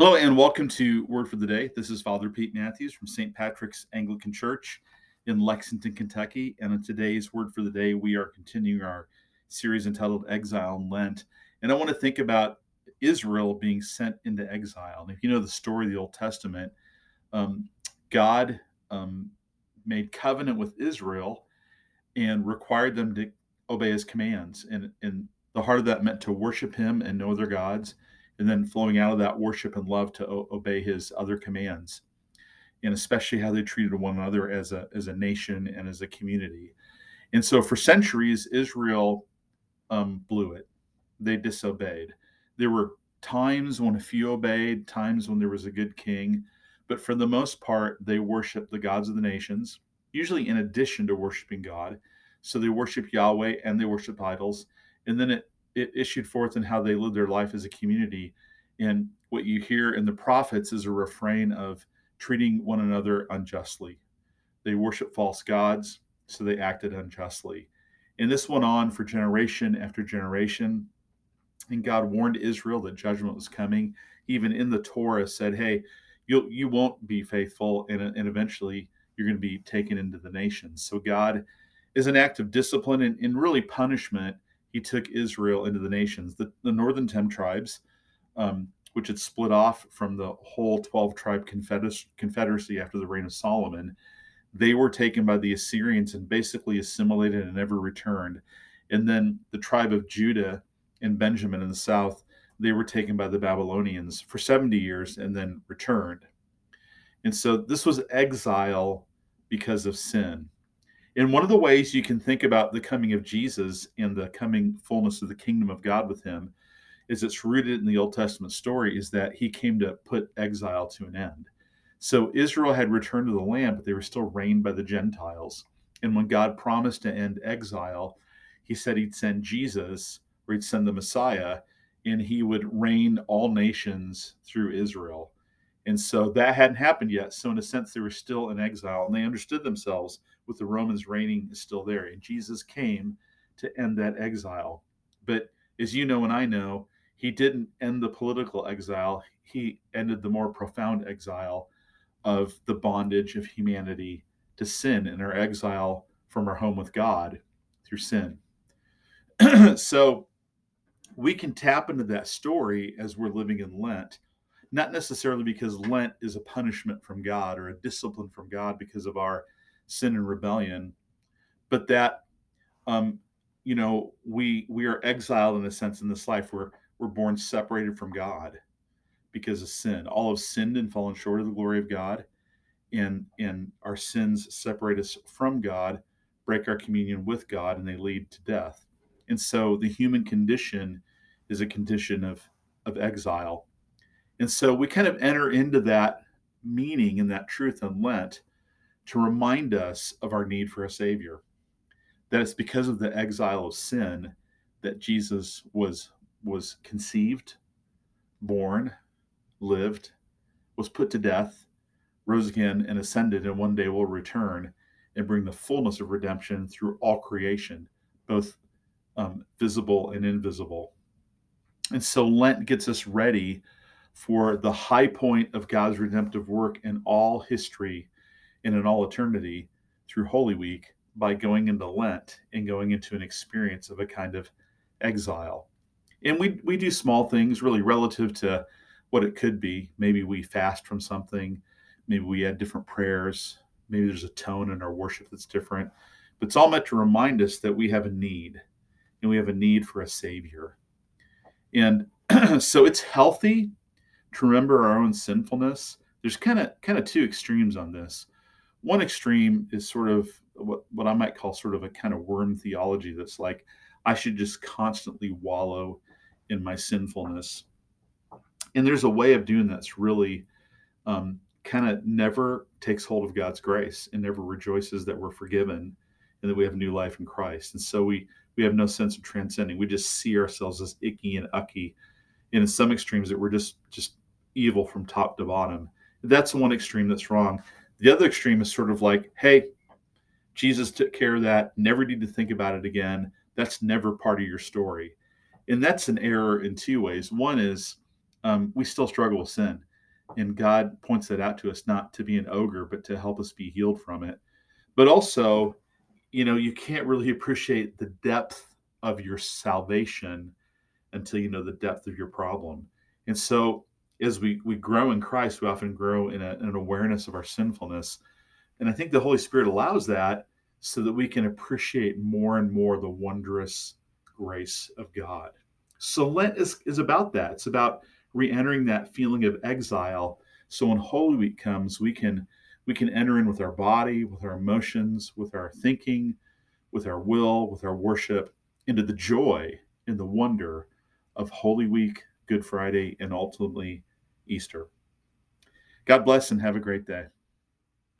Hello and welcome to Word for the Day. This is Father Pete Matthews from St. Patrick's Anglican Church in Lexington, Kentucky. And in today's Word for the Day, we are continuing our series entitled Exile in Lent. And I want to think about Israel being sent into exile. And if you know the story of the Old Testament, um, God um, made covenant with Israel and required them to obey his commands. And, and the heart of that meant to worship him and no other gods and then flowing out of that worship and love to o- obey his other commands. And especially how they treated one another as a as a nation and as a community. And so for centuries israel um, blew it. They disobeyed. There were times when a few obeyed times when there was a good king. But for the most part they worshiped the gods of the nations usually in addition to worshiping god. So they worship yahweh and they worship idols. And then it it issued forth in how they lived their life as a community. And what you hear in the prophets is a refrain of treating one another unjustly. They worship false gods, so they acted unjustly. And this went on for generation after generation. And God warned Israel that judgment was coming. Even in the Torah said, hey, you you won't be faithful, and, and eventually you're going to be taken into the nations. So God is an act of discipline and, and really punishment he took Israel into the nations. The, the northern 10 tribes, um, which had split off from the whole 12 tribe confederacy after the reign of Solomon, they were taken by the Assyrians and basically assimilated and never returned. And then the tribe of Judah and Benjamin in the south, they were taken by the Babylonians for 70 years and then returned. And so this was exile because of sin. And one of the ways you can think about the coming of Jesus and the coming fullness of the kingdom of God with him is it's rooted in the Old Testament story is that he came to put exile to an end. So Israel had returned to the land, but they were still reigned by the Gentiles. And when God promised to end exile, he said he'd send Jesus or he'd send the Messiah and he would reign all nations through Israel. And so that hadn't happened yet. So, in a sense, they were still in exile and they understood themselves with the Romans reigning is still there. And Jesus came to end that exile. But as you know and I know, he didn't end the political exile, he ended the more profound exile of the bondage of humanity to sin and our exile from our home with God through sin. so we can tap into that story as we're living in Lent not necessarily because Lent is a punishment from God or a discipline from God because of our sin and rebellion, but that um, you know we we are exiled in a sense in this life. We're we're born separated from God because of sin. All have sinned and fallen short of the glory of God, and and our sins separate us from God, break our communion with God, and they lead to death. And so the human condition is a condition of of exile and so we kind of enter into that meaning and that truth in Lent to remind us of our need for a Savior. That it's because of the exile of sin that Jesus was was conceived, born, lived, was put to death, rose again, and ascended, and one day will return and bring the fullness of redemption through all creation, both um, visible and invisible. And so Lent gets us ready for the high point of God's redemptive work in all history and in all eternity through Holy Week by going into Lent and going into an experience of a kind of exile. And we, we do small things really relative to what it could be. Maybe we fast from something, maybe we add different prayers, maybe there's a tone in our worship that's different. But it's all meant to remind us that we have a need and we have a need for a Savior. And so it's healthy to remember our own sinfulness. There's kind of kind of two extremes on this. One extreme is sort of what what I might call sort of a kind of worm theology that's like I should just constantly wallow in my sinfulness. And there's a way of doing that's really um, kind of never takes hold of God's grace and never rejoices that we're forgiven and that we have new life in Christ. And so we we have no sense of transcending. We just see ourselves as icky and ucky. And in some extremes that we're just just evil from top to bottom. That's the one extreme that's wrong. The other extreme is sort of like, hey, Jesus took care of that. Never need to think about it again. That's never part of your story. And that's an error in two ways. One is um, we still struggle with sin. And God points that out to us not to be an ogre, but to help us be healed from it. But also, you know, you can't really appreciate the depth of your salvation until you know the depth of your problem. And so, as we, we grow in Christ, we often grow in, a, in an awareness of our sinfulness. And I think the Holy Spirit allows that so that we can appreciate more and more the wondrous grace of God. So Lent is, is about that. It's about re-entering that feeling of exile. So when Holy Week comes, we can we can enter in with our body, with our emotions, with our thinking, with our will, with our worship, into the joy and the wonder of Holy Week, Good Friday, and ultimately Easter. God bless and have a great day.